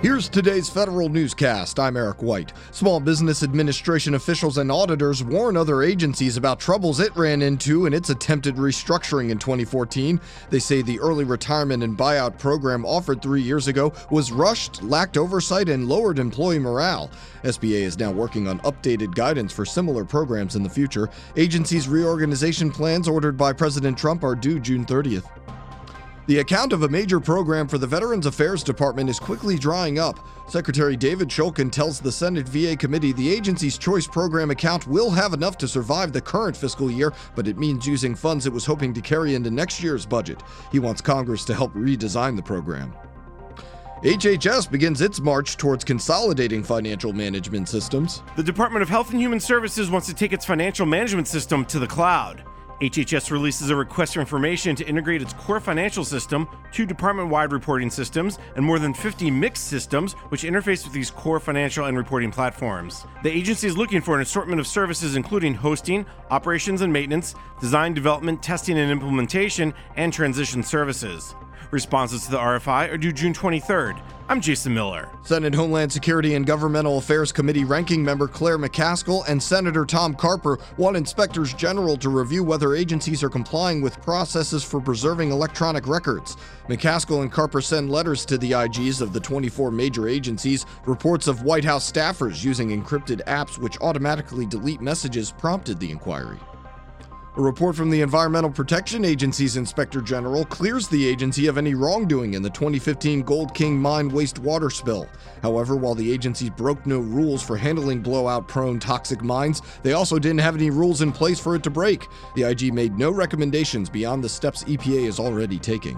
Here's today's federal newscast. I'm Eric White. Small Business Administration officials and auditors warn other agencies about troubles it ran into in its attempted restructuring in 2014. They say the early retirement and buyout program offered three years ago was rushed, lacked oversight, and lowered employee morale. SBA is now working on updated guidance for similar programs in the future. Agencies' reorganization plans ordered by President Trump are due June 30th. The account of a major program for the Veterans Affairs Department is quickly drying up. Secretary David Shulkin tells the Senate VA committee the agency's choice program account will have enough to survive the current fiscal year, but it means using funds it was hoping to carry into next year's budget. He wants Congress to help redesign the program. HHS begins its march towards consolidating financial management systems. The Department of Health and Human Services wants to take its financial management system to the cloud. HHS releases a request for information to integrate its core financial system, two department wide reporting systems, and more than 50 mixed systems which interface with these core financial and reporting platforms. The agency is looking for an assortment of services including hosting, operations and maintenance, design, development, testing and implementation, and transition services. Responses to the RFI are due June 23rd. I'm Jason Miller. Senate Homeland Security and Governmental Affairs Committee ranking member Claire McCaskill and Senator Tom Carper want inspectors general to review whether agencies are complying with processes for preserving electronic records. McCaskill and Carper send letters to the IGs of the 24 major agencies, reports of White House staffers using encrypted apps which automatically delete messages prompted the inquiry. A report from the Environmental Protection Agency's Inspector General clears the agency of any wrongdoing in the 2015 Gold King mine wastewater spill. However, while the agency broke no rules for handling blowout prone toxic mines, they also didn't have any rules in place for it to break. The IG made no recommendations beyond the steps EPA is already taking.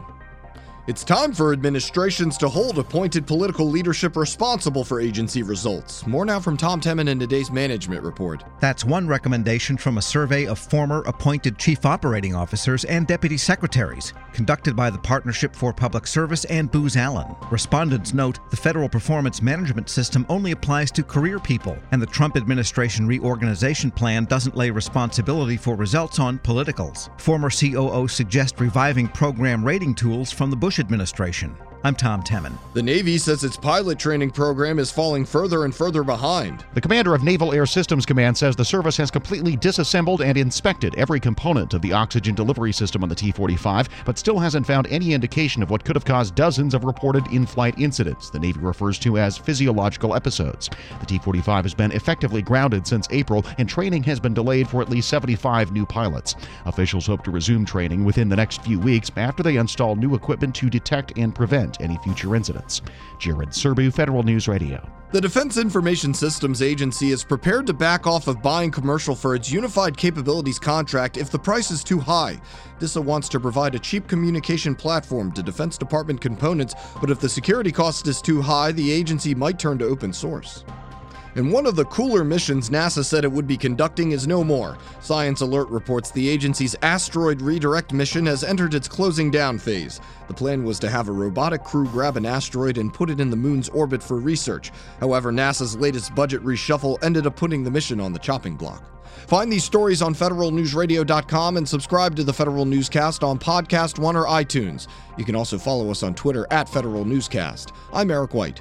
It's time for administrations to hold appointed political leadership responsible for agency results. More now from Tom Temin in today's management report. That's one recommendation from a survey of former appointed chief operating officers and deputy secretaries, conducted by the Partnership for Public Service and Booz Allen. Respondents note the federal performance management system only applies to career people, and the Trump administration reorganization plan doesn't lay responsibility for results on politicals. Former COO suggest reviving program rating tools from the Bush administration. I'm Tom Temin. The Navy says its pilot training program is falling further and further behind. The commander of Naval Air Systems Command says the service has completely disassembled and inspected every component of the oxygen delivery system on the T 45, but still hasn't found any indication of what could have caused dozens of reported in flight incidents, the Navy refers to as physiological episodes. The T 45 has been effectively grounded since April, and training has been delayed for at least 75 new pilots. Officials hope to resume training within the next few weeks after they install new equipment to detect and prevent any future incidents. Jared Serbu, Federal News Radio. The Defense Information Systems Agency is prepared to back off of buying commercial for its Unified Capabilities contract if the price is too high. DISA wants to provide a cheap communication platform to Defense Department components, but if the security cost is too high, the agency might turn to open source. And one of the cooler missions NASA said it would be conducting is no more. Science Alert reports the agency's asteroid redirect mission has entered its closing down phase. The plan was to have a robotic crew grab an asteroid and put it in the moon's orbit for research. However, NASA's latest budget reshuffle ended up putting the mission on the chopping block. Find these stories on federalnewsradio.com and subscribe to the Federal Newscast on Podcast One or iTunes. You can also follow us on Twitter at Federal Newscast. I'm Eric White.